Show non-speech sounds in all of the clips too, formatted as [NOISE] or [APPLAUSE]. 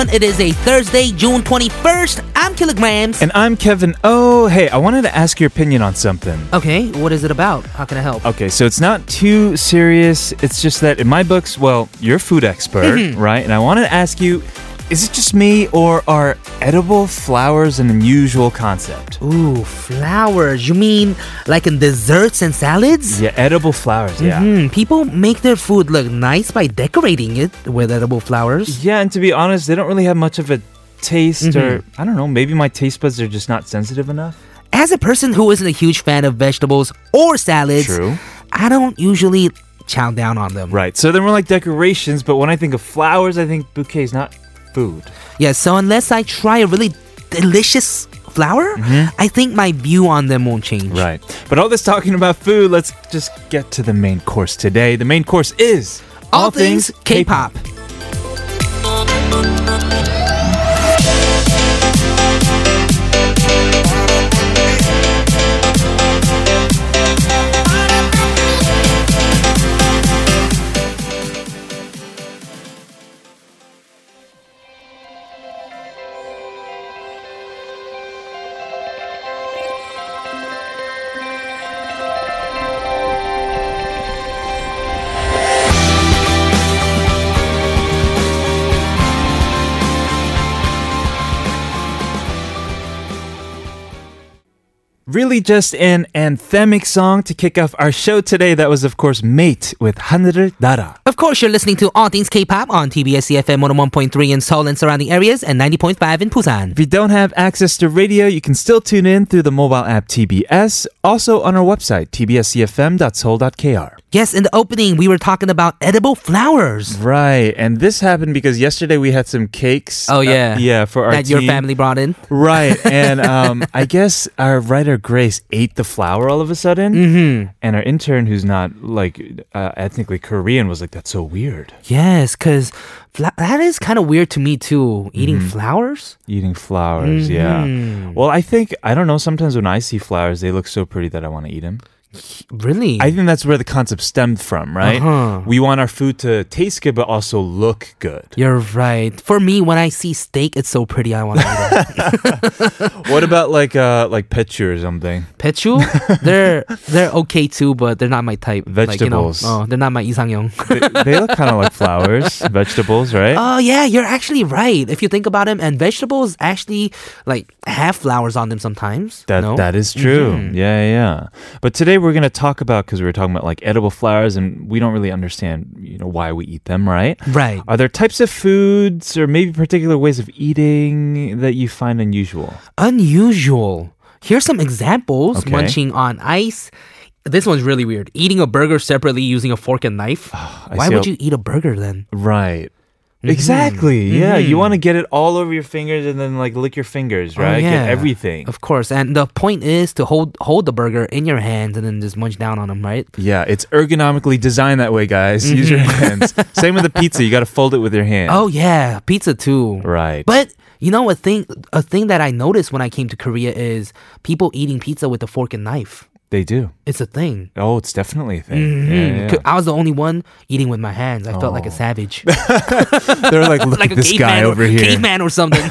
everyone. It is a Thursday, June 21st. I'm Killagramz. And I'm Kevin. Oh, hey, I wanted to ask your opinion on something. okay, what is it about? How can I help? Okay, so it's not too serious. It's just that in my books, well, you're a food expert, Mm-hmm. right? And I wanted to ask you is it just me or are edible flowers an unusual concept? Ooh, flowers. You mean like in desserts and salads? Yeah, edible flowers, yeah. Hmm, people make their food look nice by decorating it with edible flowers. Yeah, and to be honest, they don't really have much of a taste or Mm-hmm. I don't know, maybe my taste buds are just not sensitive enough. As a person who isn't a huge fan of vegetables or salads, True. I don't usually chow down on them. Right. So they're more like decorations, but when I think of flowers, I think bouquets, not food. Yeah, so unless I try a really delicious flower, I think my view on them won't change. Mm-hmm. Right. But all this talking about food, let's just get to the main course today. The main course is All, things K-pop. Really just an anthemic song to kick off our show today. That was, of course, Mate with 하늘을 날아. Of course, you're listening to All Things K-pop on TBS EFM 101.3 in Seoul and surrounding areas and 90.5 in Busan. If you don't have access to radio, you can still tune in through the mobile app TBS, also on our website, tbsefm.seoul.kr. Yes, in the opening, we were talking about edible flowers Right, and this happened because yesterday we had some cakes. Oh, yeah. Uh, yeah, for our that your family brought in. Right, and [LAUGHS] um, I guess our writer Grace ate the flower all of a sudden, Mm-hmm. and our intern, who's not like uh, ethnically Korean, was like, "That's so weird, Yes, because fla- that is kind of weird to me too. Eating Mm-hmm. flowers? eating flowers." Mhm. Yeah. Well, I think I don't know. Sometimes when I see flowers, they look so pretty that I want to eat them. Really? I think that's where the concept stemmed from, right? Uh-huh. We want our food to taste good, but also look good. You're right. For me, when I see steak, it's so pretty. I want to eat it. [LAUGHS] what about like uh like pechu or something? Pechu, [LAUGHS] they're they're okay too, but they're not my type. Vegetables. Like, you know, oh, they're not my isangyong. they, they look kind of like [LAUGHS] flowers, vegetables, right? Oh yeah, you're actually right. If you think about them, and vegetables actually like have flowers on them sometimes. That no? that is true. Mhm. Yeah, yeah, yeah. But today we're gonna talk about because we were talking about like edible flowers, and we don't really understand, you know, why we eat them, right? right. Are there types of foods or maybe particular ways of eating that you find unusual? Unusual. Here's some examples. Okay. Munching on ice. This one's really weird. Eating a burger separately using a fork and knife. Ah, I Why would a- you eat a burger then? Right. Mm-hmm. Exactly. Yeah, you want to get it all over your fingers and then like lick your fingers, Oh, right? yeah. Get everything. Of course. And the point is to hold hold the burger in your hands and then just munch down on them, right? Yeah, it's ergonomically designed that way, guys. Use your hands. [LAUGHS] Same with the pizza. You got to fold it with your hand. Mm-hmm. Oh yeah, pizza too. right. But you know a thing a thing that I noticed when I came to Korea is people eating pizza with a fork and knife. They do. It's a thing. Oh, it's definitely a thing. Mhm. Yeah, yeah. I was the only one eating with my hands. I felt like a Oh. savage. [LAUGHS] [LAUGHS] They're like, look like this guy or, over here. caveman or something. [LAUGHS]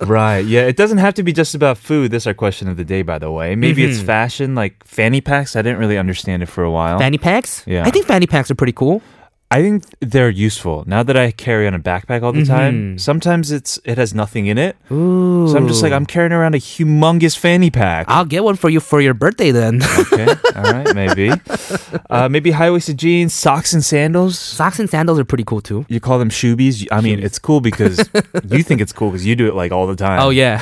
Right. Yeah. It doesn't have to be just about food. That's our question of the day, by the way. Maybe it's Mhm. fashion, like fanny packs. I didn't really understand it for a while. fanny packs? Yeah. I think fanny packs are pretty cool. I think they're useful now that I carry on a backpack all the time. Mhm. Sometimes it's it has nothing in it, Ooh. so I'm just like I'm carrying around a humongous fanny pack. I'll get one for you for your birthday then. okay, all right, [LAUGHS] maybe, uh, maybe high waisted jeans, socks, and sandals. Socks and sandals are pretty cool too. You call them shoebies. I mean, it's cool because [LAUGHS] you think it's cool because you do it like all the time. Oh yeah.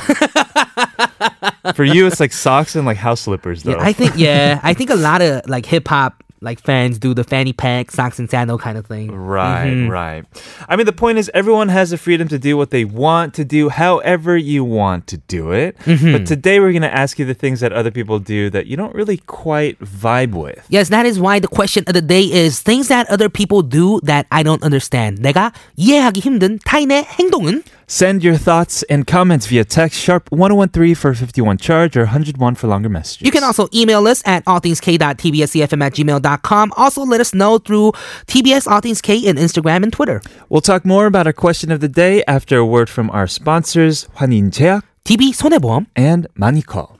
For you, it's like socks and like house slippers, though. yeah I think yeah, I think a lot of like hip hop like fans do the fanny pack, socks and sandal kind of thing. Right, Mhm. right. I mean, the point is, everyone has the freedom to do what they want to do, however you want to do it. Mm-hmm. But today, we're going to ask you the things that other people do that you don't really quite vibe with. Yes, that is why the question of the day is things that other people do that I don't understand. 내가 이해하기 힘든 타인의 행동은 Send your thoughts and comments via text sharp 1013 for 51 charge or 101 for longer messages. You can also email us at allthingsk.tbsefm at gmail.com. Also, let us know through TBS All Things K in Instagram and Twitter. We'll talk more about our question of the day after a word from our sponsors, 환인제약, DB 손해보험, and Manikol.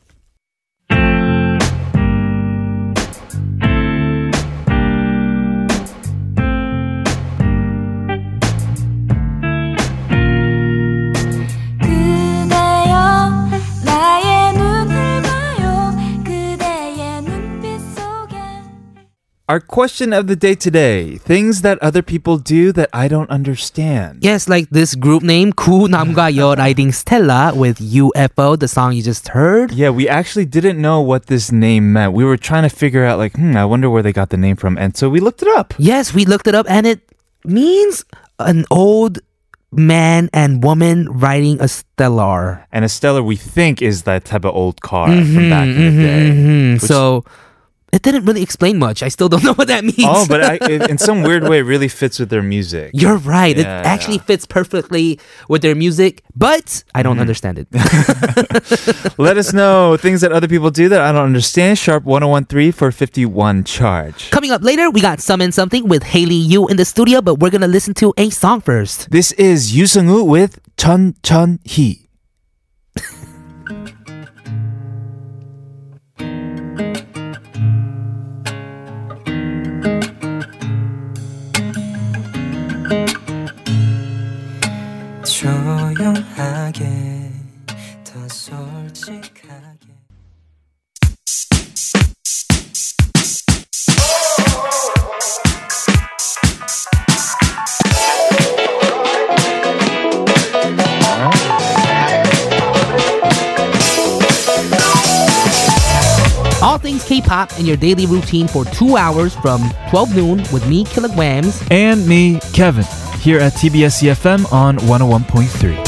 Our question of the day today things that other people do that I don't understand. Yes, like this group name, Gunamgwayeo [LAUGHS] Riding Stella with UFO, the song you just heard. Yeah, we actually didn't know what this name meant. We were trying to figure out, like, hmm, I wonder where they got the name from. And so we looked it up. Yes, we looked it up, and it means an old man and woman riding a stellar. And a stellar, we think, is that type of old car mm-hmm, from back in the mm-hmm, day. Mm-hmm. So it didn't really explain much. I still don't [LAUGHS] know what that means. Oh, but I, [LAUGHS] it, in some weird way, it really fits with their music. You're right. it Yeah, actually fits perfectly with their music, but I don't Mm-hmm. understand it. [LAUGHS] Let us know things that other people do that I don't understand. Sharp 1013 for 51 charge. Coming up later, we got Some and Something with Hailey Yoo in the studio, but we're gonna listen to a song first. This is Yu Seung-woo with Chun Chun Hee. 조용하게 더 솔직하게 All things K-pop in your daily routine for two hours from 12 noon with me, Killagramz. And me, Kevin, here at TBS EFM on 101.3.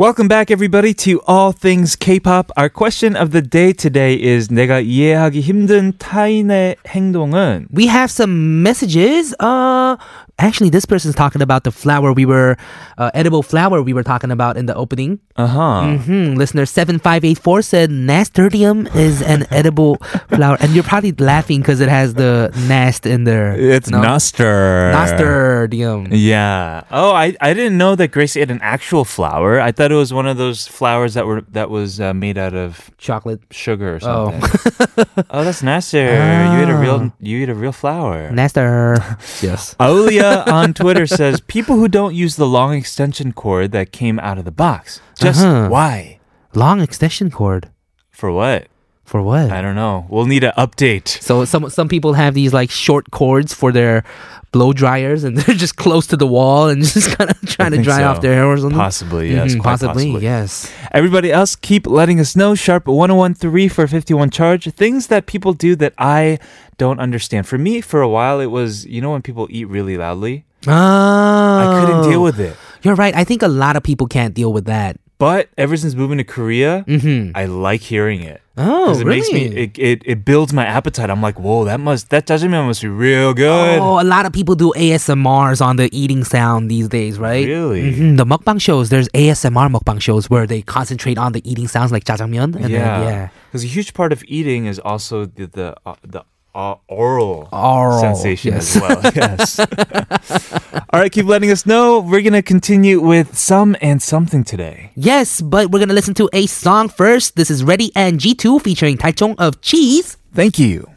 Welcome back, everybody, to All Things K-pop. Our question of the day today is 내가 이해하기 힘든 타인의 행동은 We have some messages. Uh, actually, this person's talking about the flower we were, uh, edible flower we were talking about in the opening. uh-huh. hmm Listener 7584 said nasturtium is an [LAUGHS] edible flower. And you're probably laughing because it has the nast in there. It's no? Noster. Nasturtium. Yeah. Oh, I, I didn't know that Gracie ate an actual flower. I thought it was one of those flowers that were that was uh, made out of Chocolate. sugar or Oh. something. Oh, [LAUGHS] oh that's nasty. You ate a real Ah. you eat a real flower. Nastur. [LAUGHS] yes. Aulia on Twitter says people who don't use the long extension cord that came out of the box. Just Uh-huh. why? Long extension cord. For what? For what? I don't know. We'll need an update. So some some people have these like short cords for their blow dryers, and [LAUGHS] they're just close to the wall and [LAUGHS] just kind of trying to dry so. off their hair or something. Possibly, yes. Mhm, possibly, possibly. yes. Everybody else, keep letting us know. Sharp 1013 for 51 charge. Things that people do that I don't understand. For me, for a while, it was, you know, when people eat really loudly? Oh, I couldn't deal with it. You're right. I think a lot of people can't deal with that. But ever since moving to Korea, Mm-hmm. I like hearing it. Oh, Because it really? makes me, it, it, it builds my appetite. I'm like, whoa, that must, that jajangmyeon must be real good. Oh, a lot of people do ASMRs on the eating sound these days, right? Really? hmm The mukbang shows, there's ASMR mukbang shows where they concentrate on the eating sounds like jajangmyeon. And yeah. Then, yeah. Because a huge part of eating is also the, the, uh, the uh, oral, Oral, sensation yes. as well. [LAUGHS] yes. [LAUGHS] All right, keep letting us know. We're going to continue with some and something today. Yes, but we're gonna listen to a song first. This is Reddy and G2 featuring Dalchong of Cheeze. Thank you.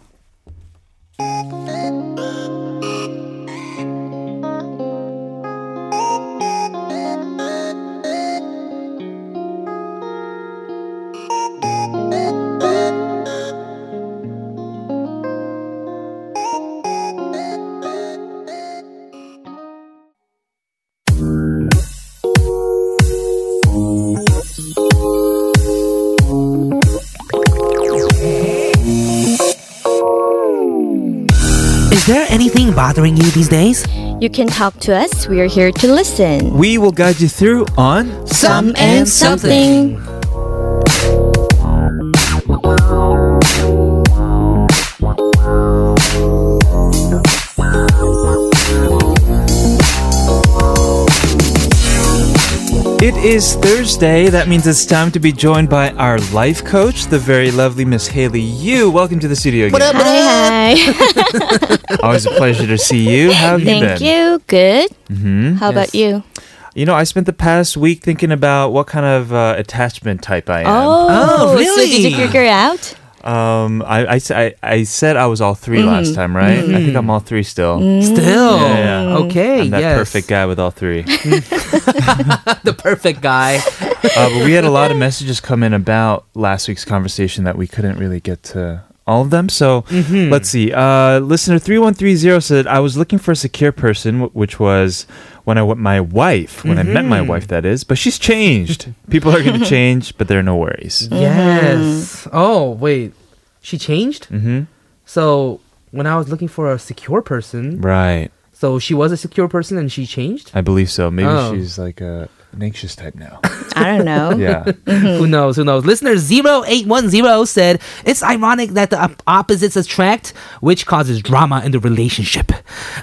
Anything bothering you these days? You can talk to us. We are here to listen. We will guide you through on Some and something. It is Thursday. That means it's time to be joined by our life coach, the very lovely Miss Hailey Yoo. Welcome to the studio again. Hi, hi. [LAUGHS] Always a pleasure to see you. How have you been? Thank you. Good. hmm How about you? You know, I spent the past week thinking about what kind of uh, attachment type I am. Oh, Oh, So did you figure it out? Um, I, I, I- said I was all 3 Mm-hmm. last time, right? I think I'm all three still. Still. Yeah, yeah. Okay, I'm that yes. perfect guy with all three. [LAUGHS] the perfect guy. uh, but we had a lot of messages come in about last week's conversation that we couldn't really get to all of them. So Mm-hmm. let's see. Uh, listener 3130 said, I was looking for a secure person, wh- which was when I met my wife, when I met my Mm-hmm. wife, that is. But she's changed. People are going [LAUGHS] to change, but there are no worries. Yes. Oh, wait. She changed? hmm So when I was looking for a secure person, Right. so she was a secure person and she changed? I believe so. Maybe Oh. she's like a, an anxious type now. I don't know. [LAUGHS] yeah. Mm-hmm. Who knows? Who knows? Listener 0810 said, It's ironic that the op- opposites attract, which causes drama in the relationship.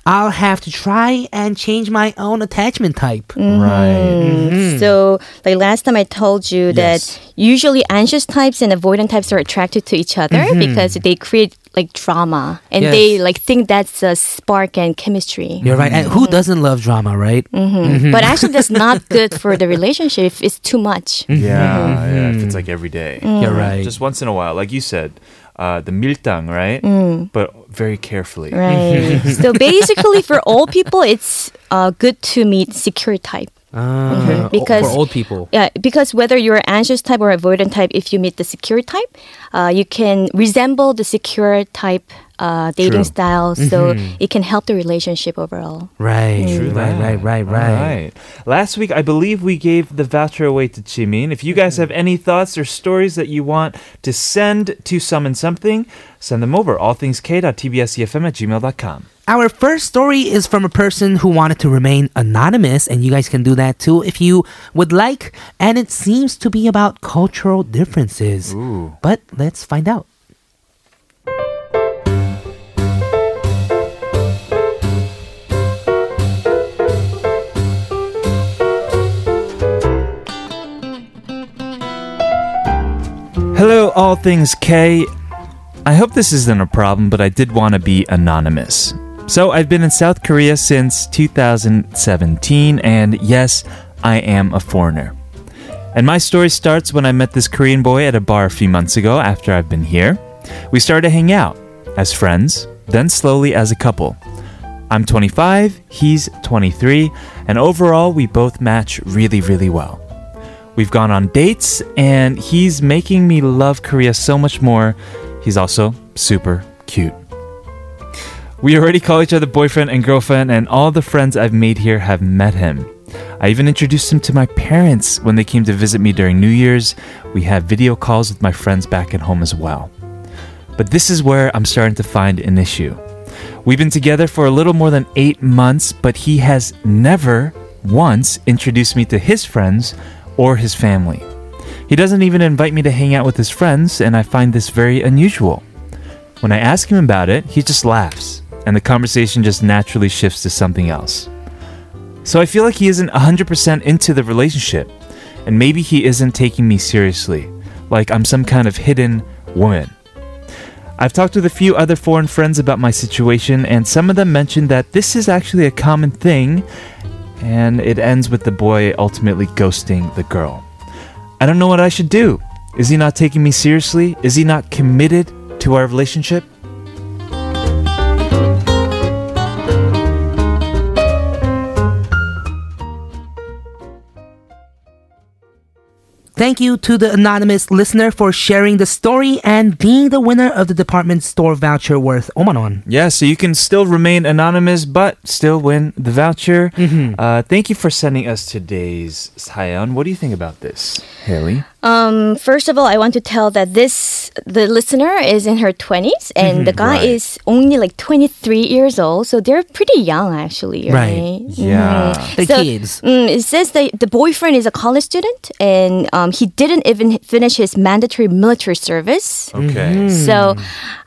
I'll have to try and change my own attachment type. Mm-hmm. Right. So, like last time I told you that usually anxious types and avoidant types are attracted to each other mm-hmm. because they create like drama and Yes. they like think that's a spark and chemistry. You're right. And who mm-hmm. doesn't love drama, right? Mm-hmm. Mm-hmm. But actually, that's [LAUGHS] not good for the relationship if it's too much. Yeah. Yeah. If it's like every day. Mm. You're right. Just once in a while, like you said, uh, the miltang, right? Mm. But very carefully. Right. [LAUGHS] so basically, for old people, it's uh, good to meet secure type. Ah, Mhm. Because- for old people. Yeah, because whether you're anxious type or avoidant type, if you meet the secure type, uh, you can resemble the secure type uh, dating True. style, so mm-hmm. it can help the relationship overall. Right. Mm. True right, right, that. right, All right. Last week, I believe we gave the voucher away to Jimin. If you guys mm-hmm. have any thoughts or stories that you want to send to Some and Something, send them over. allthingsk.tbsefm at gmail.com. Our first story is from a person who wanted to remain anonymous, and you guys can do that too if you would like. And it seems to be about cultural differences. Ooh. But let's find out. All Things K. I hope this isn't a problem, but I did want to be anonymous. So, I've been in South Korea since 2017, and yes, I am a foreigner. And my story starts when I met this Korean boy at a bar a few months ago after I've been here. We started to hang out as friends, then slowly as a couple. I'm 25, he's 23, and overall, we both match really, really well. We've gone on dates, and he's making me love Korea so much more. He's also super cute. We already call each other boyfriend and girlfriend, and all the friends I've made here have met him. I even introduced him to my parents when they came to visit me during New Year's. We have video calls with my friends back at home as well. But this is where I'm starting to find an issue. We've been together for a little more than eight months, but he has never once introduced me to his friends or his family. He doesn't even invite me to hang out with his friends, and I find this very unusual. When I ask him about it, he just laughs, and the conversation just naturally shifts to something else. So I feel like he isn't 100% into the relationship, and maybe he isn't taking me seriously, like I'm some kind of hidden woman. I've talked with a few other foreign friends about my situation, and some of them mentioned that this is actually a common thing, and it ends with the boy ultimately ghosting the girl. I don't know what I should do. Is he not taking me seriously? Is he not committed to our relationship? Thank you to the anonymous listener for sharing the story and being the winner of the department store voucher worth omanon. Yeah, so you can still remain anonymous, but still win the voucher. Uh, thank you for sending us today's Sayon. What do you think about this, Hailey? Um, first of all, I want to tell that this the listener is in her twenties, and the guy right. is only like twenty three years old, so they're pretty young actually. Right. Right. Yeah. The So, kids. Mm, it says that the boyfriend is a college student, and um, he didn't even finish his mandatory military service. Okay. So,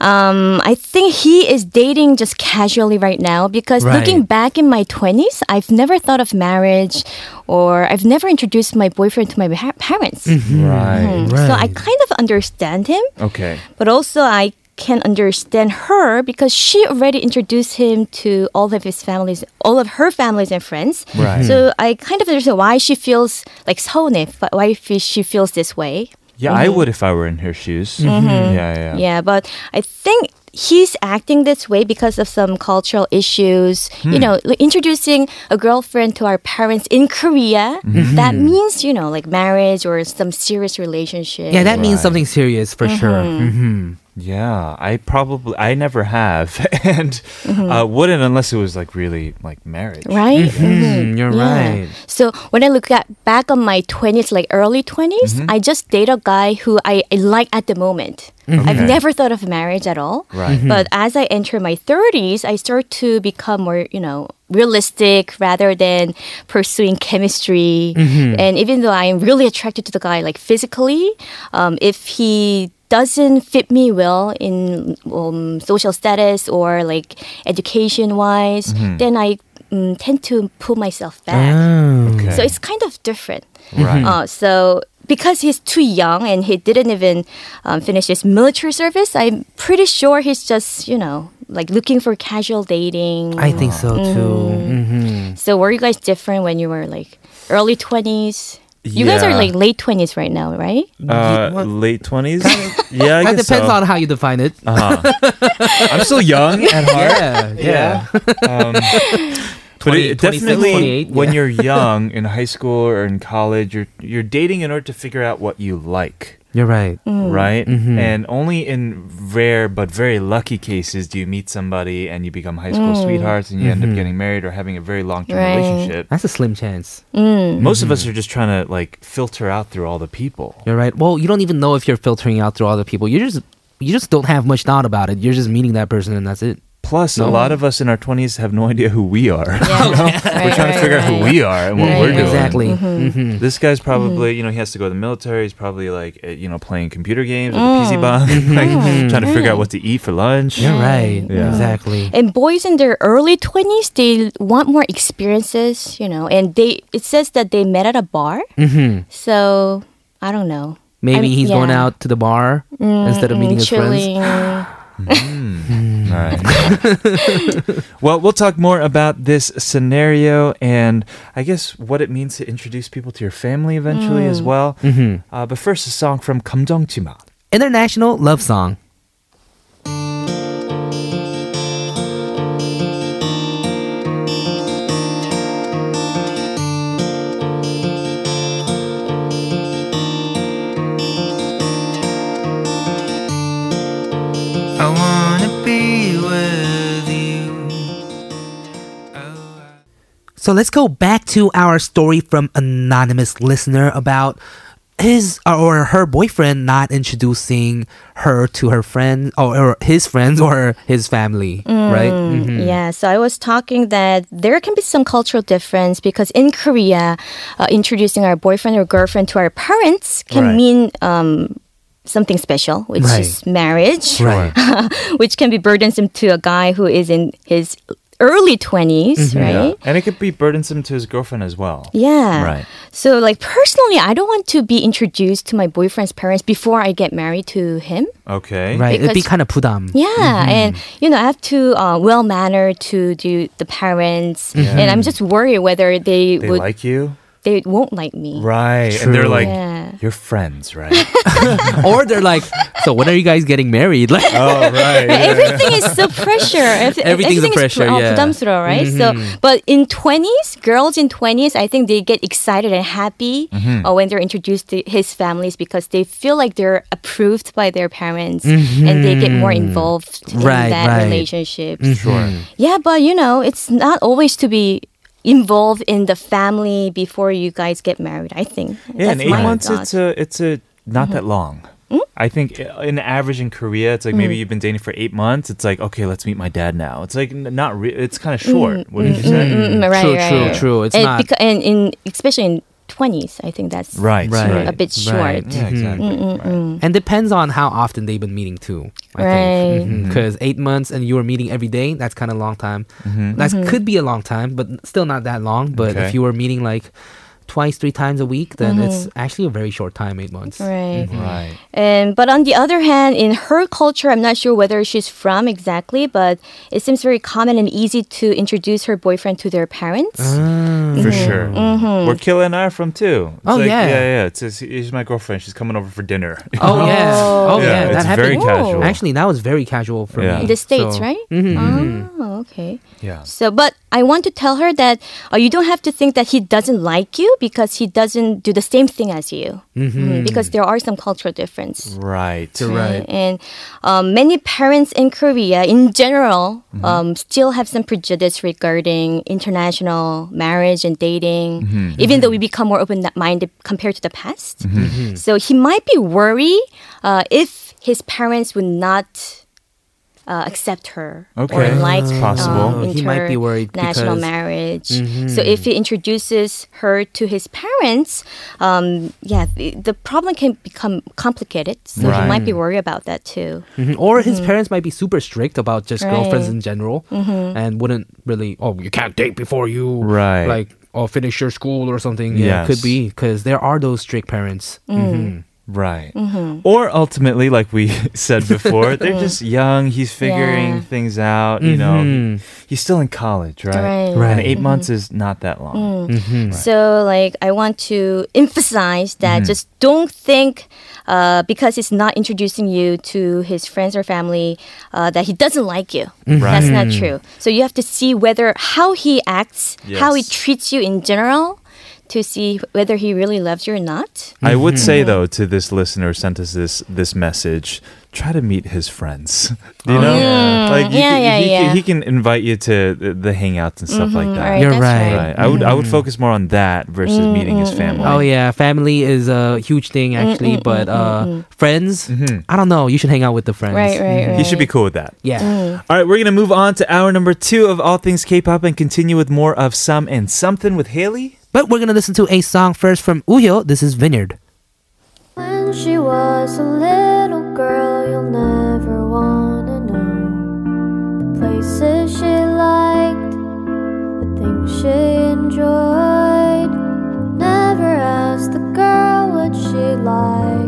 um, I think he is dating just casually right now because Right. looking back in my 20s, I've never thought of marriage or I've never introduced my boyfriend to my pa- parents. Right. So I Right. kind of understand him, Okay. but also I can understand her because she already introduced him to all of his families, all of her families and friends. Right. So I kind of understand why she feels like 서운해, why fe- she feels this way. Yeah, I would if I were in her shoes. Mm-hmm. Yeah, yeah. Yeah, but I think he's acting this way because of some cultural issues. Hmm. You know, like introducing a girlfriend to our parents in Korea, Mm-hmm. that means, you know, like marriage or some serious relationship. Yeah, that means something serious for sure. hmm Yeah, I probably I never have [LAUGHS] and uh, wouldn't unless it was like really like marriage. Right? Mm, you're Yeah. right. So when I look at back on my 20s, like early 20s, Mm-hmm. I just date a guy who I, I like at the moment. I've never thought of marriage at all. Right. But as I enter my 30s, I start to become more, you know, realistic rather than pursuing chemistry. And even though I'm really attracted to the guy, like physically, um, if he doesn't fit me well in um, social status or like education wise, then I um, tend to pull myself back. Oh. Okay. So it's kind of different. Right. Uh, so because he's too young and he didn't even um, finish his military service, I'm pretty sure he's just, you know, like looking for casual dating. I think so too. hmm so were you guys different when you were like early 20s? You guys are like late 20s right now, right? Uh, What? late twenties. yeah, I That guess depends so. on how you define it. Uh-huh. [LAUGHS] I'm still young at heart. Yeah, yeah. Um, [LAUGHS] but it definitely, when yeah. you're [LAUGHS] young in high school or in college, you're you're dating in order to figure out what you like. You're right. Mm. right? Mhm. And only in rare but very lucky cases do you meet somebody and you become high school mm. sweethearts and you end up mm-hmm. getting married or having a very long term Right. relationship. That's a slim chance. Mm. Most of us are just trying to like filter out through all the people. You're right. Well, you don't even know if you're filtering out through all the people. You just you just don't have much thought about it. You're just meeting that person and that's it. Plus, a lot of us in our 20s have no idea who we are. Yeah. [LAUGHS] We're trying to figure out who we are and what Right, we're right, doing. Exactly. hmm This guy's mm-hmm. probably, you know, he has to go to the military. He's probably like, uh, you know, playing computer games with a PC mm. bang, [LAUGHS] like trying to figure out what to eat for lunch. You're right. Yeah. Exactly. And boys in their early 20s, they want more experiences, you know, and they it says that they met at a bar. So, I don't know. Maybe I'm- he's going out to the bar mm, instead of meeting his friends. Mm. mm. All right. [LAUGHS] well, we'll talk more about this scenario and I guess what it means to introduce people to your family eventually mm. as well. Mm-hmm. Uh, but first, a song from Kamdong International love song. So let's go back to our story from anonymous listener about his or her boyfriend not introducing her to her friend or, his friends or his family, right? Mhm. Yeah, so I was talking that there can be some cultural difference because in Korea, uh, introducing our boyfriend or girlfriend to our parents can Right. mean um, something special, which Right. is marriage, Right. [LAUGHS] which can be burdensome to a guy who is in his early 20s, Mm-hmm. right? Yeah. And it could be burdensome to his girlfriend as well. Yeah. Right. So, like, personally, I don't want to be introduced to my boyfriend's parents before I get married to him. Okay. Right. It'd be kind of pudam. Yeah, and you know, I have to uh, well mannered to do the parents, and I'm just worried whether they, They would like you? they won't like me. Right. And they're True. like, Yeah. you're friends, right? [LAUGHS] or they're like, so when are you guys getting married? Like, [LAUGHS] oh, right. Everything [LAUGHS] is so pressure. Ev- Everything's a everything pressure, Is, pr- uh, yeah. 부담스러워, right? So, but in twenties, girls in twenties, I think they get excited and happy uh, when they're introduced to his families because they feel like they're approved by their parents and they get more involved in Right, that right. relationship. Sure. Yeah, but you know, it's not always to be involved in the family before you guys get married. I think. Yeah, in That's eight months, thought. it's a it's a not that mm-hmm. long. Mm-hmm. I think in average in Korea, it's like maybe mm-hmm. you've been dating for eight months. It's like okay, let's meet my dad now. It's like not. Re- it's kind of mm, short. What did mm, you say? Mm, mm, right, True, right, true, right. true. It's and not- beca- and in especially in twenties, I think that's Right. Right. Right. a bit short. Right. Yeah, mm-hmm. exactly. Right. and depends on how often they've been meeting too. I Right. think because eight months and you were meeting every day, that's kind of a long time. That could be a long time, but still not that long. But Okay. if you were meeting like twice, three times a week, then it's mm-hmm. actually a very short time, eight months. Right. Mm-hmm. Right. And but on the other hand, in her culture, I'm not sure whether she's from exactly, but it seems very common and easy to introduce her boyfriend to their parents. Ah. Mm-hmm. For sure. Where Killa and I are from too. It's Oh, like, yeah. Yeah, yeah. It's, it's, here's my girlfriend. She's coming over for dinner. [LAUGHS] Oh yeah, oh. oh yeah, Yeah, that it's happened. very casual. Actually, that was very casual for Yeah. me. in the states, So- right? Mhm. Oh, okay. yeah. So, but I want to tell her that uh, you don't have to think that he doesn't like you because he doesn't do the same thing as you. Mm, because there are some cultural difference. Right. You're right. And um, many parents in Korea, in general, Mm-hmm. um, still have some prejudice regarding international marriage and dating, Mm-hmm. even though we become more open minded compared to the past. Mm-hmm. So he might be worried uh, if his parents would not. Uh, accept her Okay. or like It's possible. um, Oh, he might be worried international because- marriage. So if he introduces her to his parents, um, yeah, the, the problem can become complicated. So he might be worried about that too. Mhm. Or his parents might be super strict about just Right. girlfriends in general and wouldn't really, oh, you can't date before you Right. like or finish your school or something. Yeah, Yes. could be because there are those strict parents. Mhm. Right. Or ultimately, like we [LAUGHS] said before, they're [LAUGHS] just young. He's figuring Yeah. things out. You know, Mhm. he's still in college, right? Right. Right. And 8 months is not that long. Mhm. So, like, I want to emphasize that just don't think uh, because he's not introducing you to his friends or family uh, that he doesn't like you. That's not true. So you have to see whether how he acts, how he treats you in general, to see whether he really loves you or not. I would mm-hmm. say though to this listener who sent us this this message, try to meet his friends. [LAUGHS] you oh, know, like Yeah, can, yeah, he, yeah. Can, he can invite you to the, the hangouts and stuff like mm-hmm. that. Right, You're that's right. Right. I would I would mm-hmm. focus more on that versus mm, meeting his mm, mm. family. Oh yeah, family is a huge thing actually, but uh, friends, I don't know. You should hang out with the friends. Right, right, right. He should be cool with that. Yeah. All right, we're gonna move on to hour number two of all things K-pop and continue with more of some and something with Hailey. But we're gonna listen to a song first from Uyo. This is Vineyard. When she was a little girl, you'll never wanna know the places she liked, the things she enjoyed. Never ask the girl what she liked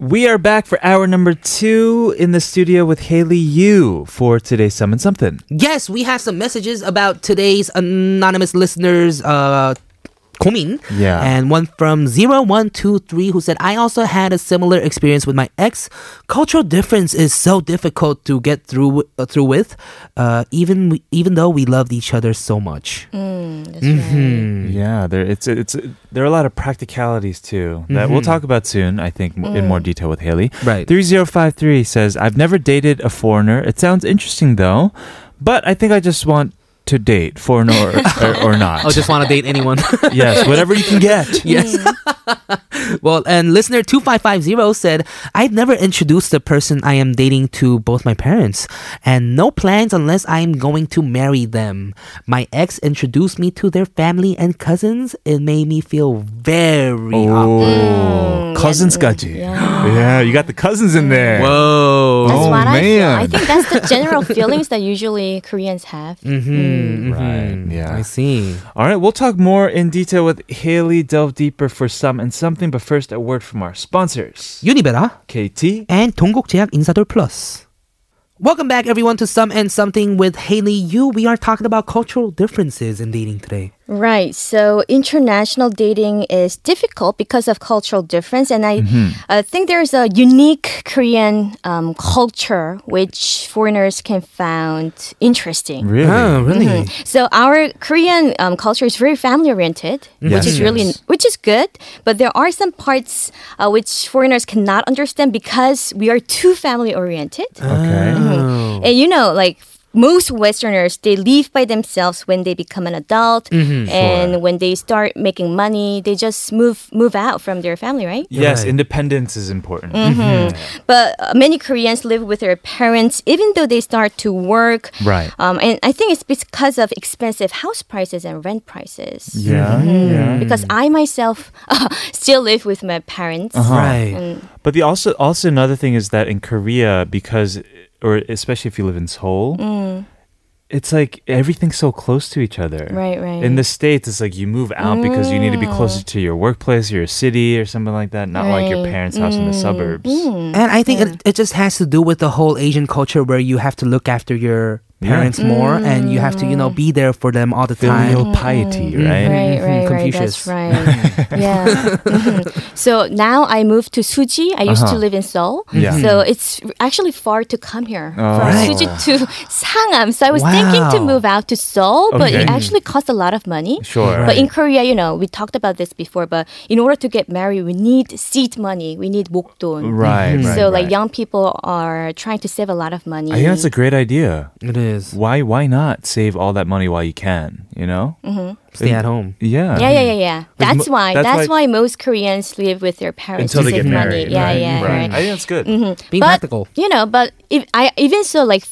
We are back for hour number two in the studio with Hailey Yoo for today's Some and Something. Yes, we have some messages about today's anonymous listeners. Uh, 고민. Yeah. And one from 0123 who said, I also had a similar experience with my ex. Cultural difference is so difficult to get through uh, through with, uh, even we, even though we loved each other so much. That's right. Yeah, there it's it's there are a lot of practicalities too that we'll talk about soon. I think mo- in more detail with Hailey. Right. Three zero five three says I've never dated a foreigner. It sounds interesting though, but I think I just want to date foreigner or, [LAUGHS] or, or not. Oh, just want to date anyone. [LAUGHS] yes, whatever you can get. [LAUGHS] yes. well, and listener 2550 said, I've never introduced the person I am dating to both my parents, and no plans unless I'm going to marry them. My ex introduced me to their family and cousins. It made me feel very awkward. Oh, cousins,까지. Yeah. [GASPS] Yeah, you got the cousins in there. Whoa. That's oh, what man. I feel. I think that's the [LAUGHS] general feelings that usually Koreans have. Mm-hmm, mm-hmm. Right. Yeah. I see. All right. We'll talk more in detail with Hailey, delve deeper for some and something. But first, a word from our sponsors Univera, KT, and 동국제약 Insadol Plus. Welcome back, everyone, to Some and Something with Hailey Yoo. We are talking about cultural differences in dating today. Right. So international dating is difficult because of cultural difference, and I uh, think there's a unique Korean um, culture which foreigners can find interesting. Really? Oh, really? So our Korean um, culture is very family oriented, which is really which is good. But there are some parts uh, which foreigners cannot understand because we are too family oriented. Okay. Oh. And you know, like most Westerners, they live by themselves when they become an adult, and when they start making money, they just move move out from their family, right? Yes, Right. independence is important. But uh, many Koreans live with their parents even though they start to work. Right. Um, and I think it's because of expensive house prices and rent prices. Yeah, yeah. Because I myself uh, [LAUGHS] still live with my parents. Right. And But the also also another thing is that in Korea, because or especially if you live in Seoul, mm. it's like everything's so close to each other. Right, right. In the states, it's like you move out because you need to be mm. closer to your workplace, your city, or something like that. Not like your parents' house in the mm. suburbs. And I think it, it just has to do with the whole Asian culture where you have to look after your parents more and you have to, you know, mm. be there for them all the time. Filial piety, mm-hmm. right? Right, right, mm-hmm. right. Confucius. That's right. [LAUGHS] yeah. [LAUGHS] So now I moved to Suji. I used to Uh-huh. live in Seoul. Yeah. So it's actually far to come here Oh. from Right. Suji to Sangam. So I was thinking to move out to Seoul, but it actually costs a lot of money. Sure. But in Korea, you know, we talked about this before, but in order to get married, we need seed money. We need 목돈. Right, mm-hmm. right. So like young people are trying to save a lot of money. I think that's a great idea. It is Why why not save all that money while you can? You know? Stay at home. Yeah. Yeah, yeah, yeah, yeah. That's mo- why. that's That's, why- why, most Koreans live with their parents Until to they get save money. married. Yeah, right? yeah, right. right. I think that's good. Being but practical. you know, but if I even so, like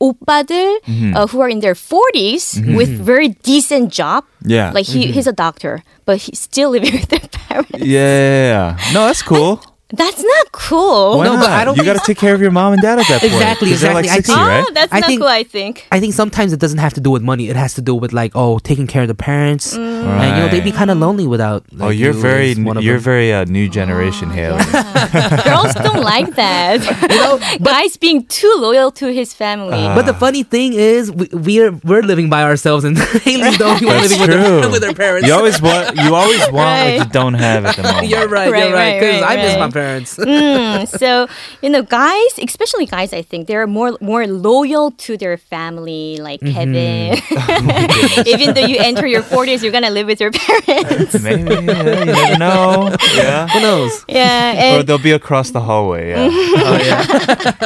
오빠들 Mm-hmm. uh, who are in their 40s with very decent job. Yeah. Like he, he's a doctor, but he's still [LAUGHS] living with their parents. Yeah, yeah, yeah. No, that's cool. that's not cool. Why No, not? but I don't you got to take care of your mom and dad at that point. Exactly, 'cause they're exactly. I like 60, think- right? Oh, that's I not think- cool, I think. I think sometimes it doesn't have to do with money. It has to do with like, oh, taking care of the parents, and you know they'd be kind of lonely without. Oh, you're you very, one of you're them. very uh, new generation, Hailey. [LAUGHS] Girls don't like that. [LAUGHS] You know, Guys being too loyal to his family. Uh, But the funny thing is, we, we're we're living by ourselves, and Hailey's the only one living with her, with her parents. You always want, you always want Right. what you don't have at the [LAUGHS] moment. You're right. Right, you're right. right, Because I miss my right. Parents. [LAUGHS] Mm, so you know, guys, especially guys, I think they're more more loyal to their family, like Kevin. [LAUGHS] [LAUGHS] Even though you enter your forties, you're gonna live with your parents. Maybe, yeah, you never know. Yeah. Who knows? Yeah, Or they'll be across the hallway. Yeah. Oh yeah,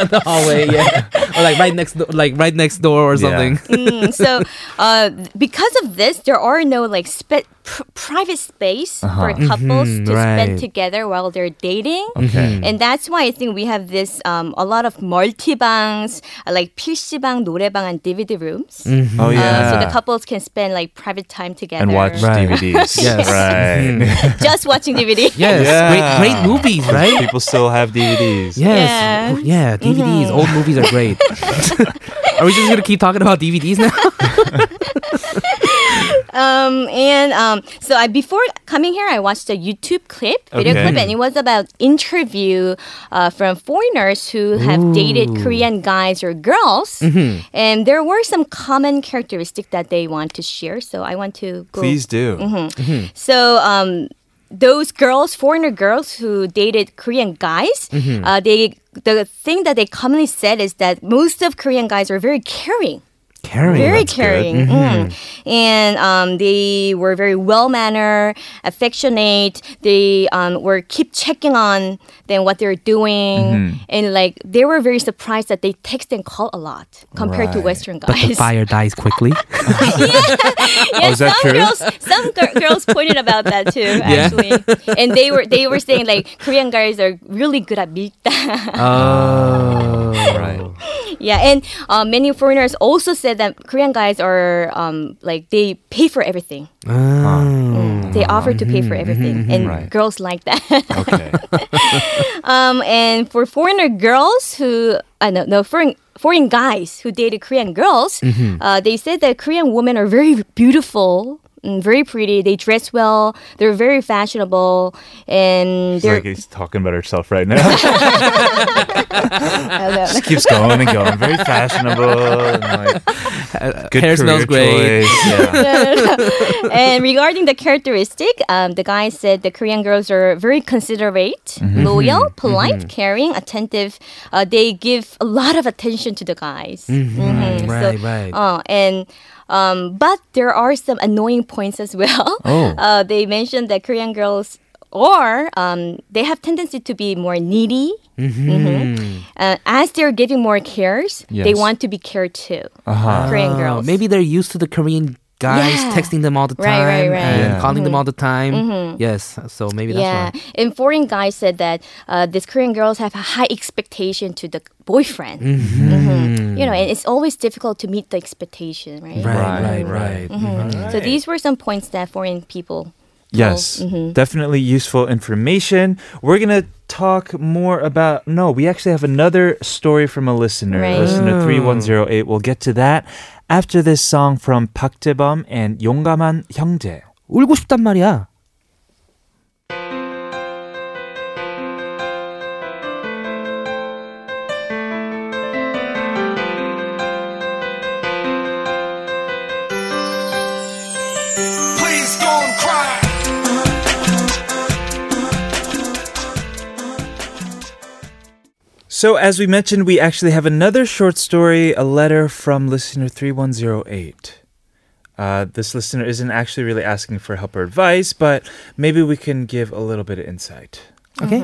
the hallway. Yeah, or like right next, door, like right next door or Yeah. something. mm, so uh, because of this, there are no like spe- pr- private space for couples to right. spend together while they're dating. Okay. And that's why I think we have this um, a lot of multi-bangs, uh, like PC방, 노래방, and DVD rooms. Oh Uh, yeah. so the couples can spend like private time together and watch Right. DVDs. [LAUGHS] Yes. Right. [LAUGHS] just watching DVD. Yes, Yeah. great, great movies, right? People still have DVDs. Yes, Yeah. yeah, DVDs, old movies are great. [LAUGHS] are we just gonna keep talking about DVDs now? Um, and um, so I before coming here, I watched a YouTube clip, video Okay. clip, and it was about interview uh, from foreigners who have dated Korean guys or girls, Mm-hmm. and there were some common characteristics that they want to share. So I want to go. Please do. So um, those girls, foreigner girls who dated Korean guys, uh, they the thing that they commonly said is that most of Korean guys are very caring. Caring. Very that's caring. Mm. And um, they were very well mannered, affectionate. They um, were keep checking on them what they're doing. Mm-hmm. And like they were very surprised that they text and call a lot compared to Western guys. But the fire dies quickly. [LAUGHS] yeah, Oh, is that some true? girls some gir- girls pointed about that too, [LAUGHS] actually. And they were they were saying like Korean guys are really good at 밀당. Oh, Right. [LAUGHS] Yeah, and uh, many foreigners also said that Korean guys are um, like they pay for everything. Mm, They offer to pay for everything, and Right. girls like that. Okay. [LAUGHS] um, and for foreigner girls who, I uh, no, no, foreign foreign guys who dated Korean girls, uh, they said that Korean women are very beautiful. And Very pretty. They dress well. They're very fashionable, and It's they're like he's talking about herself right now. [LAUGHS] I don't know. Just keeps going and going. Very fashionable. And like, [LAUGHS] Good Hair smells career great. choice. [LAUGHS] Yeah. and regarding the characteristic, um, the guy said the Korean girls are very considerate, Mm-hmm. loyal, polite, caring, attentive. Uh, they give a lot of attention to the guys. Mhm. Right, right. Uh, and um, but there are some annoying points as well. Oh. [LAUGHS] Uh, they mentioned that Korean girls or um, they have tendency to be more needy. Mhm. Uh, as they're giving more cares, they want to be cared too. Uh-huh. Korean Oh, girls. Maybe they're used to the Korean guys Yeah. texting them all the time Right, right, right. and Yeah. calling them all the time. Yes, so maybe that's yeah, why. and foreign guys said that uh, these Korean girls have a high expectation to the boyfriend. Mhm. You know, and it's always difficult to meet the expectation, right? Right, right, Right, right. Mhm. So these were some points that foreign people. Yes, Mm-hmm. definitely useful information. We're going to talk more about. No, we actually have another story from a listener, Right. listener 3108. We'll get to that after this song from Park Jae-bum and 용감한 형제. 울고 싶단 말이야. So, as we mentioned, we actually have another short story, a letter from listener 3108. Uh, this listener isn't actually really asking for help or advice, but maybe we can give a little bit of insight. Okay.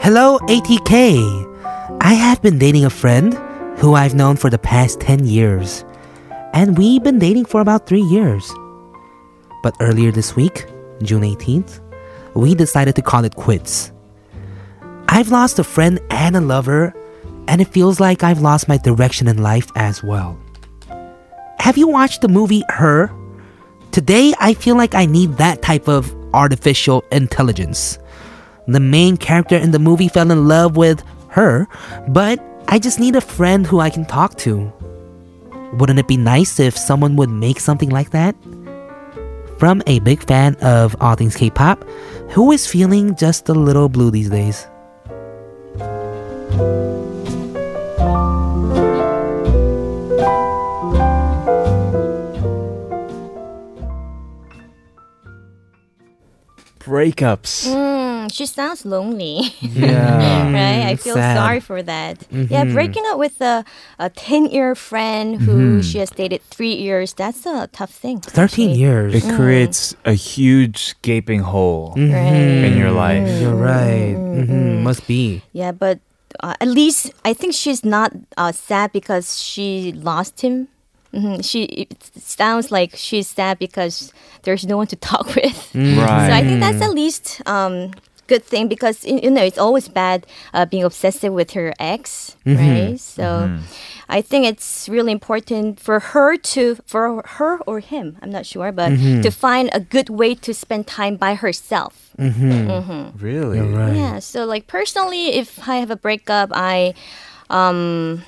Hello, ATK. I have been dating a friend who I've known for the past 10 years. And we've been dating for about 3 years. But earlier this week, June 18th, we decided to call it quits. I've lost a friend and a lover, and it feels like I've lost my direction in life as well. Have you watched the movie Her? Today, I feel like I need that type of artificial intelligence. The main character in the movie fell in love with her, but I just need a friend who I can talk to. Wouldn't it be nice if someone would make something like that? From a big fan of all things K pop, who is feeling just a little blue these days? Breakups. Mm, she sounds lonely. [LAUGHS] Yeah. [LAUGHS] right? I feel sad. sorry for that. Yeah, breaking up with a, a 10 year friend who she has dated three years, that's a tough thing. 13 actually. years. It creates a huge gaping hole Right. in your life. You're right. hmm Must be. Yeah, but uh, at least I think she's not uh, sad because she lost him. hmm She it sounds like she's sad because there's no one to [LAUGHS] talk with. Right. So I think that's at least um, good thing because you you know it's always bad uh, being obsessive with her ex, mm-hmm. right? So mm-hmm. I think it's really important for her to for her or him, I'm not sure, but mm-hmm. to find a good way to spend time by herself. Really? Right. Yeah. So like personally, if I have a breakup, I um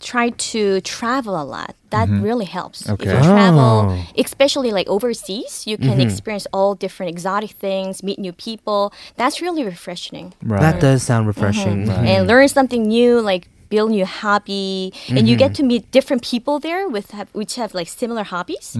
try to travel a lot. That mm-hmm. really helps. If you travel, Oh. especially like overseas, you can mm-hmm. experience all different exotic things, meet new people. That's really refreshing. Right. That does sound refreshing. Mm-hmm. And learn something new, like build new hobby, and you get to meet different people there with have, which have like similar hobbies.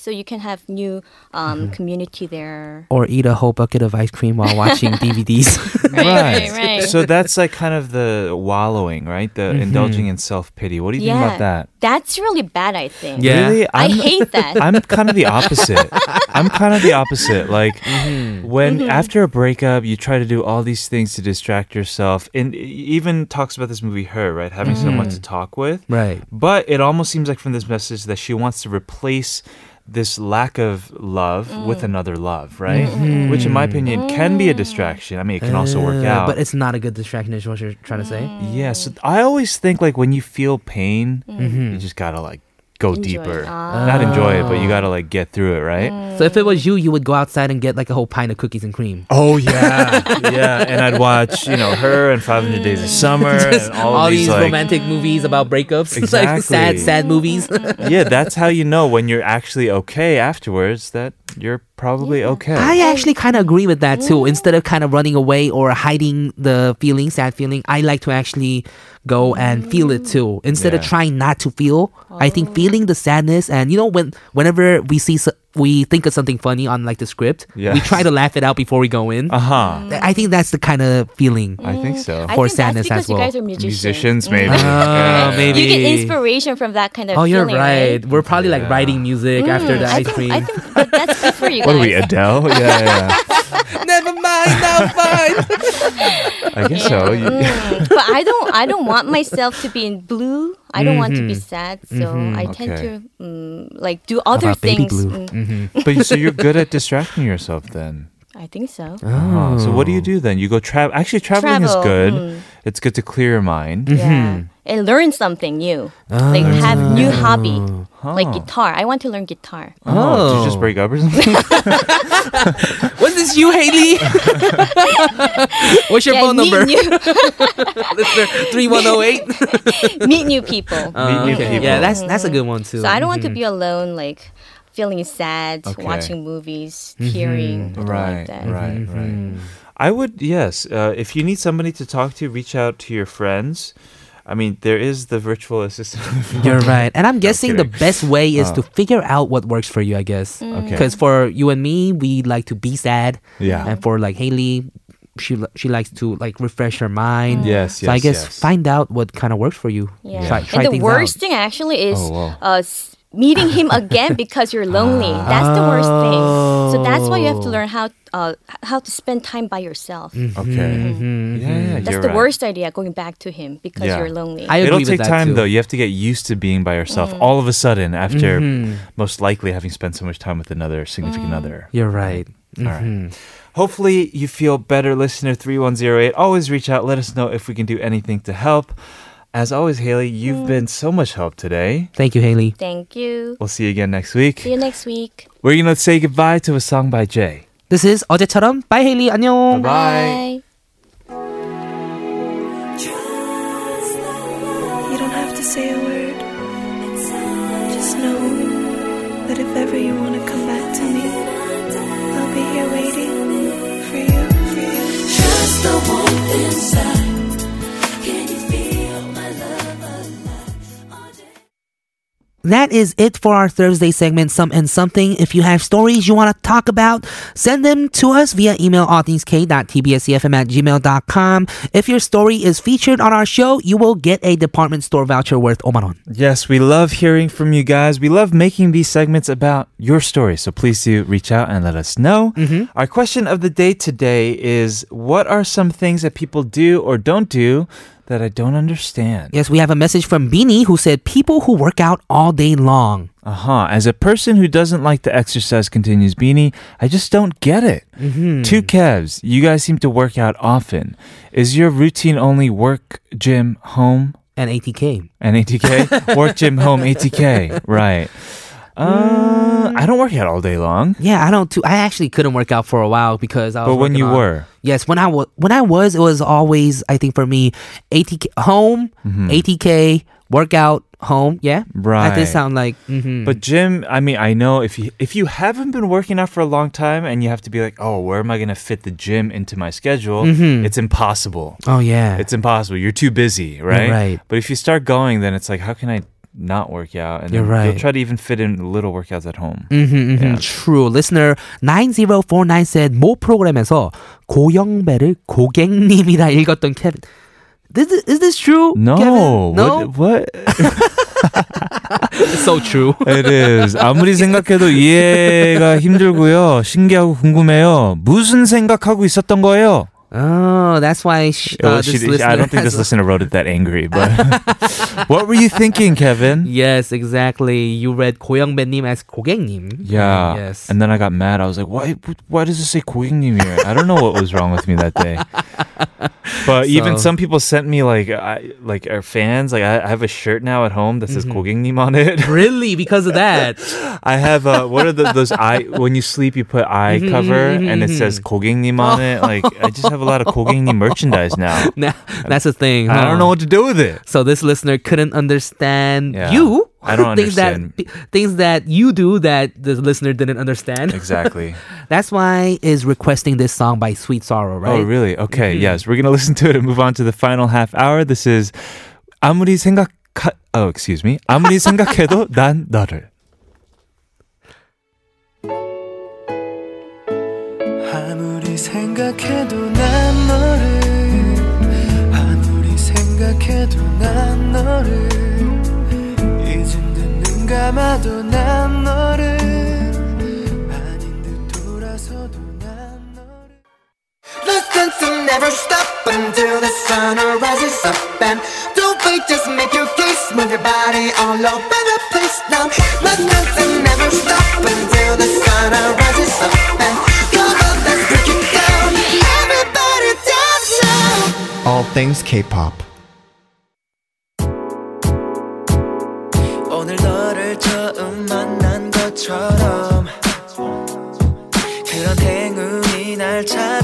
So you can have new um, mm-hmm. community there. Or eat a whole bucket of ice cream while watching [LAUGHS] DVDs. Right, right, right. So that's like kind of the wallowing, right? The mm-hmm. indulging in self pity. What do you think about that? That's really bad, I think. Yeah. Really? I I'm, hate that. [LAUGHS] I'm kind of the opposite. [LAUGHS] I'm kind of the opposite. Like mm-hmm. when after a breakup, you try to do all these things to distract yourself, and even talks about this movie, Her, right? Having someone to talk with. right. But it almost seems like from this message that she wants to replace this lack of love mm. with another love, right? Mm-hmm. Which, in my mm. opinion, can be a distraction. I mean, it can also work Uh, out. But it's not a good distraction, is what you're trying to say? yeah, so I always think like when you feel pain, mm. mm-hmm. you just gotta like go Enjoy. deeper. Ah. Not enjoy it, but you gotta like get through it, right? So if it was you, you would go outside and get like a whole pint of cookies and cream. Oh yeah, yeah. And I'd watch, you know, her and 500 Days of Summer [LAUGHS] and all, All, of these these like, romantic movies about breakups, [LAUGHS] like sad, sad movies. yeah, that's how you know when you're actually okay afterwards that you're probably okay. I actually kind of agree with that too. Instead of kind of running away or hiding the feeling, sad feeling, I like to actually go and feel it mm. too. Instead of trying not to feel, I think oh. feeling the sadness and you know when whenever we see so- we think of something funny on like the script, we try to laugh it out before we go in. uh huh. I think that's the kind of feeling. I think so. Mm. For think sadness that's because as you well. guys are Musicians, musicians. maybe. [LAUGHS] Oh, maybe. You get inspiration from that kind of Oh, you're feeling, right. right? We're probably like writing music after the I ice think, cream. I think that that's good [LAUGHS] for you What are we, Adele? Yeah, yeah. [LAUGHS] Never mind, now fine. I guess so. You- Mm, but I don't. I don't want myself to be in blue. I don't want to be Mhm. sad, so I tend Okay. to mm, like do other about baby things. blue? Mm, [LAUGHS] but so you're good at distracting yourself then. I think so. Oh. So what do you do then? You go travel. Actually, traveling Travel, is good. mm. It's good to clear your mind. Yeah, and learn something new. like have new hobby, like guitar. I want to learn guitar. Oh, did you just Oh. break up or something? [LAUGHS] Was this you, Hailey? [LAUGHS] What's your Yeah, phone meet number? New, [LAUGHS] Listener 3108. meet new people. Uh, new okay. people. Yeah, that's that's a mm-hmm. good one too. So I don't want to mm-hmm. be alone, like feeling sad, Okay. watching movies, mm-hmm. tearing. I don't right, like that. right, right. I would yes. Uh, if you need somebody to talk to, reach out to your friends. I mean, there is the virtual assistant. [LAUGHS] [LAUGHS] You're right. And I'm guessing the best way is Uh. to figure out what works for you, I guess. Okay. Because for you and me, we like to be sad. Yeah. And for like Hailey, she she likes to like refresh her mind. Yes, yes. So I guess yes. find out what kind of works for you. Yeah. Try, try and the worst out. thing actually is Oh, wow. uh, meeting him again because you're [LAUGHS] lonely. That's the worst thing. So that's why you have to Oh. learn how uh, how to spend time by yourself. Mm. Okay. Mm-hmm. Yeah, yeah, That's you're the right. worst idea going back to him because Yeah. you're lonely. I It'll agree with take time too. though. You have to get used to being by yourself Mm. all of a sudden after Mhm. most likely having spent so much time with another significant Mm. other. You're right. All right. Hopefully you feel better, listener 3108. Always reach out. Let us know if we can do anything to help. As always, Hailey, you've mm. been so much help today. Thank you, Hailey. Thank you. We'll see you again next week. See you next week. We're going to say goodbye to a song by Jay. This is 어제처럼. Bye, Hailey. 안녕. Bye. You don't have to say a word. Just know that if ever you want to come back to me, I'll be here waiting. For you. Just the warmth inside. That is it for our Thursday segment, Some and Something. If you have stories you want to talk about, send them to us via email allthingsk.tbsefm at gmail.com. If your story is featured on our show, you will get a department store voucher worth 5만 원. Yes, we love hearing from you guys. We love making these segments about your story. So please do reach out and let us know. Mm-hmm. Our question of the day today is What are some things that people do or don't do that I don't understand? Yes, we have a message from Beanie who said, People who work out all day long. Uh huh. As a person who doesn't like to exercise, continues Beanie, I just don't get it. Two Kevs, you guys seem to work out often. Is your routine only work, gym, home, And ATK. and ATK? [LAUGHS] work, gym, home, ATK. Right. Uh, I don't work out all day long. Yeah, I don't too. I actually couldn't work out for a while because I was But when you on- were, Yes, when I was when I was, it was always I think for me, ATK home, ATK workout home. Yeah, right. That did sound like. mhm. But gym, I mean, I know if you if you haven't been working out for a long time and you have to be like, oh, where am I gonna fit the gym into my schedule? Mhm. It's impossible. oh yeah, It's impossible. You're too busy, right? right. But if you start going, then it's like, how can I not work out? And You're right. You'll try to even fit in little workouts at home. Mm-hmm, Yeah. True. Listener 9049 said 모 프로그램에서 고영배를 고객님이라 읽었던 케빈. This, is this true? No, Kevin? No. What? what? It's so true. It is. 아무리 생각해도 이해가 힘들고요. 신기하고 궁금해요. 무슨 생각하고 있었던 거예요? Oh, that's why. Sh- Well, uh, she- this I listener don't think has this listener wrote it that angry, but [LAUGHS] what were you thinking, Kevin? Yes, exactly. You read 고영배님 as 고객님. Yeah. Yes. And then I got mad. I was like, why why does it say 고객님 here? I don't know what was wrong with me that day. [LAUGHS] But even So- some people sent me like I, like our fans like I, I have a shirt now at home that says Mm-hmm. 고객님 on it. really, [LAUGHS] because of that. I have uh what are the, those eye when you sleep you put eye Mm-hmm, cover and it says 고객님 on it. Like I just have a lot of 고객님 merchandise now. [LAUGHS] Now, that's the thing. I huh? don't know what to do with it. So this listener couldn't understand Yeah. you. I don't [LAUGHS] things understand. that things that you do that the listener didn't understand. Exactly. [LAUGHS] That's why is requesting this song by Sweet Sorrow, right? Oh, really? Okay, yes. We're going to listen to it and move on to the final half hour. This is 아무리 생각 Oh, excuse me. 아무리 생각해도 난 너를. 아무리 생각해도 생각해도 난 너를 이젠 듣는 감아도 난 너를 아닌 듯 돌아서도 난 너를 Listen to never stop until the sun rises up and don't wait just make your case move your body all over the place now Listen to never stop until the sun rises up and come on let's break it down everybody dance now All things K-pop. 너를 처음 만난 것처럼 그런 행운이 날 찾아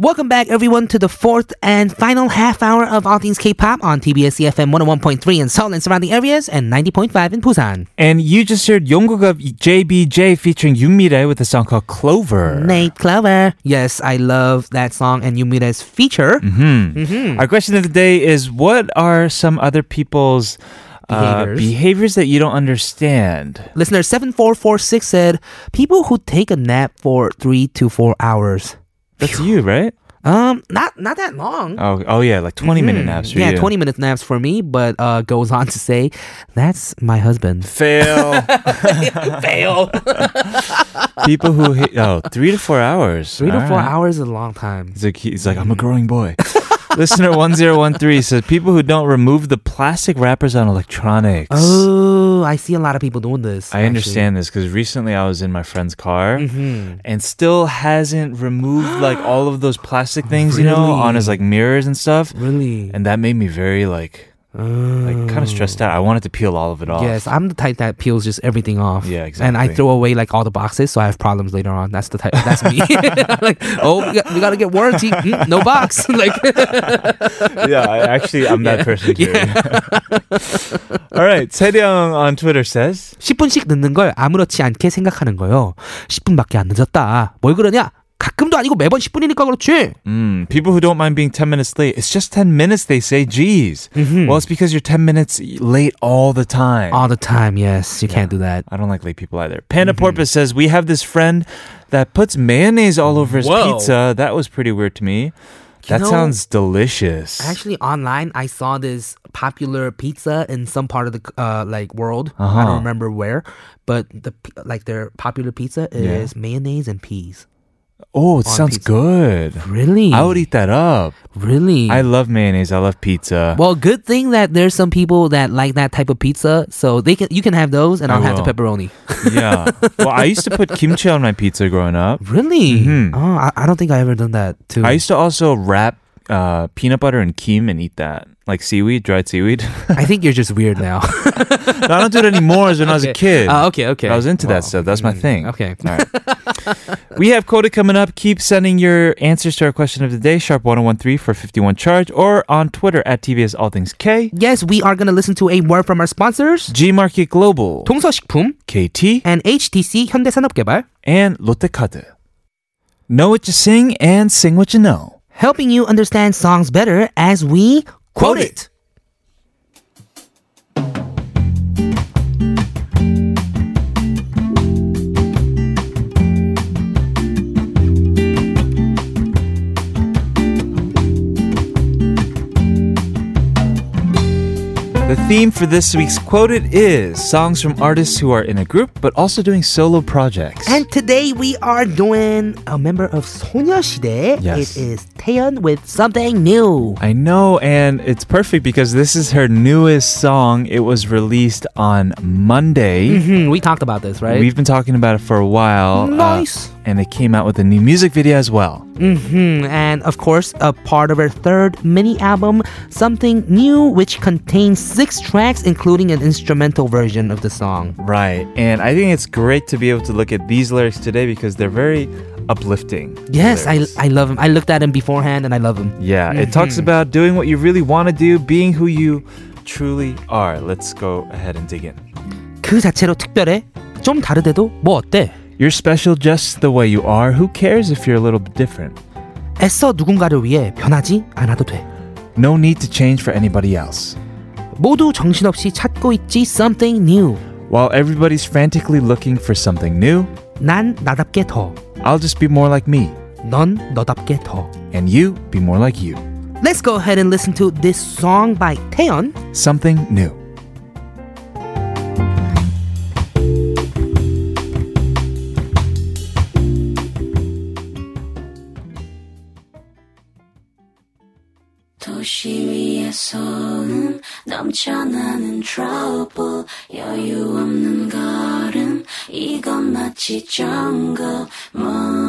Welcome back, everyone, to the fourth and final half hour of All Things K-pop on TBS EFM 101.3 in Seoul and surrounding areas and 90.5 in Busan. And you just heard Yongguk of JBJ featuring Yumire with a song called Clover. Nate Clover. Yes, I love that song and Yumire's feature. Hmm. Our question of the day is what are some other people's uh, Behaviors. behaviors that you don't understand? Listener 7446 said, people who take a nap for three to four hours. That's you, right? Um, not not that long. Oh, oh yeah, like 20 minute naps for yeah, you. 20 minute naps for me, but uh, goes on to say, that's my husband. Fail. [LAUGHS] Fail. [LAUGHS] People who hit, oh, three to four hours. Three to All four right. hours is a long time. He's like, he's like, I'm a growing boy. [LAUGHS] Listener 1013 says people who don't remove the plastic wrappers on electronics. Oh, I see a lot of people doing this. I understand this because recently I was in my friend's car Mm-hmm. and still hasn't removed like all of those plastic things, you know, on his like mirrors and stuff. Really? And that made me very like, like kind of stressed out. I wanted to peel all of it off. Yes, I'm the type that peels just everything off. Yeah, And I exactly. throw away like all the boxes, so I have problems later on. That's the type. That's me. [LAUGHS] like, oh, we got, we got to get warranty. Mm, no box. like, [LAUGHS] [LAUGHS] yeah, I, actually, I'm that person too. all right, Seryang on Twitter says, 10분씩 늦는 걸 아무렇지 않게 생각하는 거요. 10분밖에 안 늦었다. 뭘 그러냐? 가끔도 아니고 매번 10분이니까 그렇지. mm, people who don't mind being 10 minutes late, it's just 10 minutes, they say. Geez. Well, it's because you're 10 minutes late all the time. All the time, yes. You can't do that. I don't like late people either. Panda Porpoise says, We have this friend that puts mayonnaise all over his Whoa. pizza. That was pretty weird to me. That know, sounds delicious. Actually, online, I saw this popular pizza in some part of the uh, like world. I Uh-huh. don't remember where, but the p- like their popular pizza is mayonnaise and peas. oh, it sounds pizza. good. Really? I would eat that up. Really? I love mayonnaise. I love pizza. well, good thing that there's some people that like that type of pizza, so they can you can have those, and I I'll have the pepperoni. [LAUGHS] yeah. Well, I used to put kimchi on my pizza growing up. Really? Mhm. Oh, I, I don't think I ever done that too. I used to also wrap uh, peanut butter and kim and eat that. Like seaweed, dried seaweed. I think you're just weird now. [LAUGHS] no, I don't do it anymore as when okay. I was a kid. Uh, okay, okay. I was into that stuff. That's my mm, thing. Okay. All right. [LAUGHS] we have Coda coming up. Keep sending your answers to our question of the day, sharp1013 for 51 charge, or on Twitter at TBS All Things K. Yes, we are going to listen to a word from our sponsors G Market Global, 동서식품, KT, and HDC 현대산업개발, and 롯데카드. Know what you sing and sing what you know helping you understand songs better as we quote it. theme for this week's Quoted is songs from artists who are in a group but also doing solo projects. And today we are doing a member of 소녀시대. Yes. It is Taeyeon with something new. I know, and it's perfect because this is her newest song. It was released on Monday. Mhm, We talked about this, right? We've been talking about it for a while. uh, Nice. and it came out with a new music video as well. hmm And of course, a part of her third mini album, Something New, which contains six tracks, including an instrumental version of the song. Right. And I think it's great to be able to look at these lyrics today because they're very uplifting. Yes, I, lyrics. I love him. I looked at him beforehand and I love him. Yeah, it talks about doing what you really want to do, being who you truly are. Let's go ahead and dig in. 그 자체로 특별해? 좀 다르대도 뭐 어때? You're special just the way you are. Who cares if you're a little bit different? 애써 누군가를 위해 변하지 않아도 돼. No need to change for anybody else. 모두 정신없이 찾고 있지 something new. While everybody's frantically looking for something new, 난 나답게 더. I'll just be more like me, 넌 너답게 더. and you be more like you. Let's go ahead and listen to this song by 태연. Something new. 도시 위에서는 넘쳐나는 trouble 여유 없는 걸음. 이건 마치 멍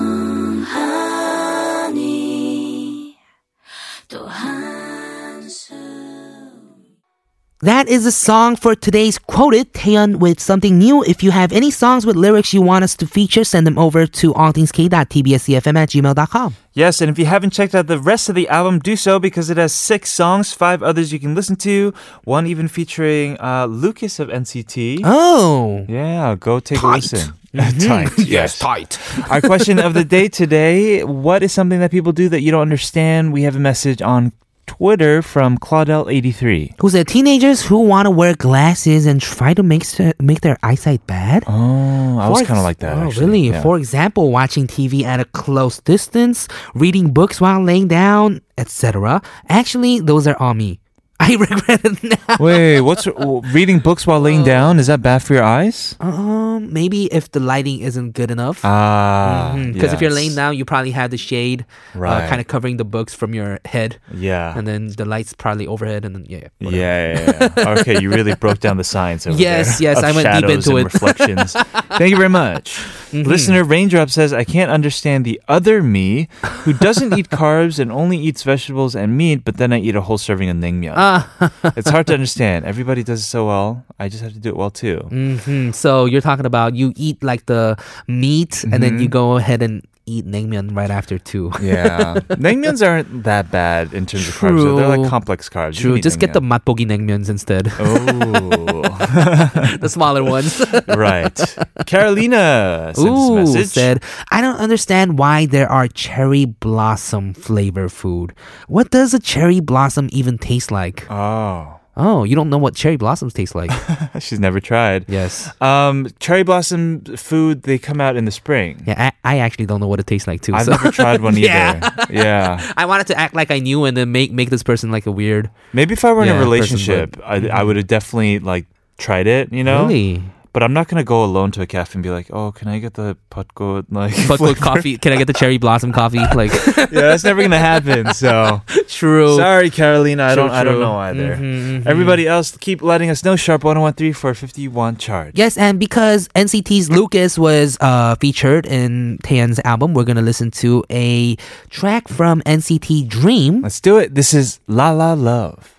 That is the song for today's quoted Taeyeon with something new. If you have any songs with lyrics you want us to feature, send them over to allthingsk.tbsefm at gmail.com. Yes, and if you haven't checked out the rest of the album, do so because it has six songs, five others you can listen to, one even featuring uh, Lucas of NCT. Oh. Yeah, go take a Tight. listen. [LAUGHS] [LAUGHS] tight. Yes, tight. Our question of the day today What is something that people do that you don't understand? We have a message on Twitter from Claudel83. Who said teenagers who want to wear glasses and try to make make their eyesight bad? Oh, I was kind of ex- like that. Oh, actually. really? Yeah. For example, watching TV at a close distance, reading books while laying down, etc. Actually, those are all me. [LAUGHS] I regret it now. Wait, what's reading books while laying down? Is that bad for your eyes? Um, maybe if the lighting isn't good enough. Ah, Because if you're laying down, you probably have the shade, Right. uh, kind of covering the books from your head, Yeah. and then the lights probably overhead, and then yeah. yeah. Yeah, yeah, yeah. [LAUGHS] Okay, you really broke down the science over Yes, there. yes, I went deep into it. Mm-hmm. reflections. [LAUGHS] Thank you very much. Listener Raindrop says, I can't understand the other me who doesn't eat carbs and only eats vegetables and meat, but then I eat a whole serving of naengmyeon. Ah. [LAUGHS] it's hard to understand. Everybody does it so well. I just have to do it well too. hmm So you're talking about you eat like the meat, and then you Mm-hmm. go ahead and eat naengmyeon right after too. [LAUGHS] Yeah. naengmyeons aren't that bad in terms of carbs. though. They're like complex carbs. True. Just get the matbogi naengmyeons instead, Oh, [LAUGHS] the smaller ones. [LAUGHS] right. Carolina sent Ooh, said, I don't understand why there are cherry blossom flavor food. What does a cherry blossom even taste like? oh, Oh, you don't know what cherry blossoms taste like? [LAUGHS] she's never tried. yes. Um, cherry blossom food, they come out in the spring. Yeah, I, I actually don't know what it tastes like too. I've so- never tried one [LAUGHS] either. Yeah. Yeah. I wanted to act like I knew and then make make this person like a weird. Maybe if I were in Yeah, a person, relationship, but- I, I would have definitely like tried it, you know? Really? But I'm not going to go alone to a cafe and be like, oh, can I get the potgo like flavor?" [LAUGHS] coffee, can I get the cherry blossom coffee? [LAUGHS] Like, Yeah, that's never going to happen. So [LAUGHS] true. sorry, Carolina. I True, don't I don't know either. Mhm, mhm. Everybody else, keep letting us know. Sharp 1013 for 51 charge. Yes, and because NCT's Lucas was uh, featured in Taeyeon's album, we're gonna listen to a track from NCT Dream. Let's do it. This is La La Love.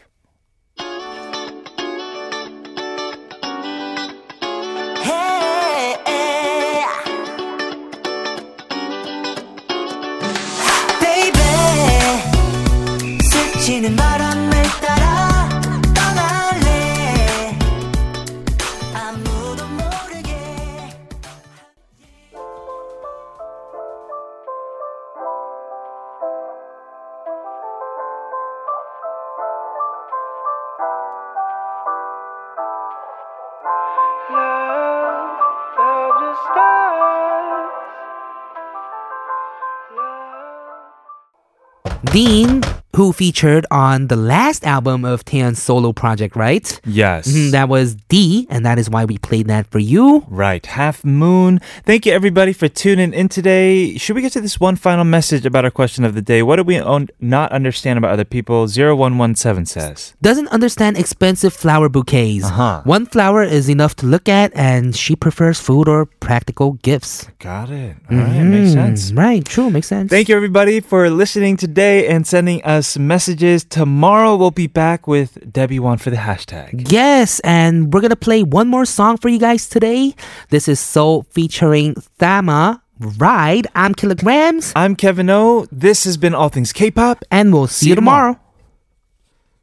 Dean who featured on the last album of Taeyeon's solo project, right? Yes. Mhm, that was D, and that is why we played that for you. Right, Half Moon. Thank you everybody for tuning in today. Should we get to this one final message about our question of the day? What do we un- not understand about other people? 0117 says. Doesn't understand expensive flower bouquets. Uh-huh. One flower is enough to look at, and she prefers food or practical gifts. Got it. All right, makes sense. Mm, Right, true, makes sense. Thank you everybody for listening today and sending us messages. Tomorrow we'll be back with Debbie One for the hashtag. Yes, and we're gonna play one more song for you guys today. This is SOLE featuring Thama. Ride. I'm Killagramz, I'm Kevin O. This has been All Things K-pop. and we'll see, you you tomorrow.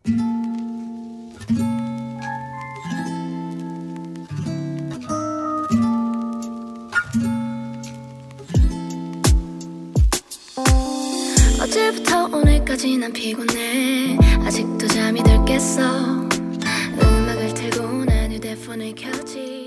tomorrow. 오늘까지 난 피곤해. 아직도 잠이 들 깼어. 음악을 틀고 난 휴대폰을 켰지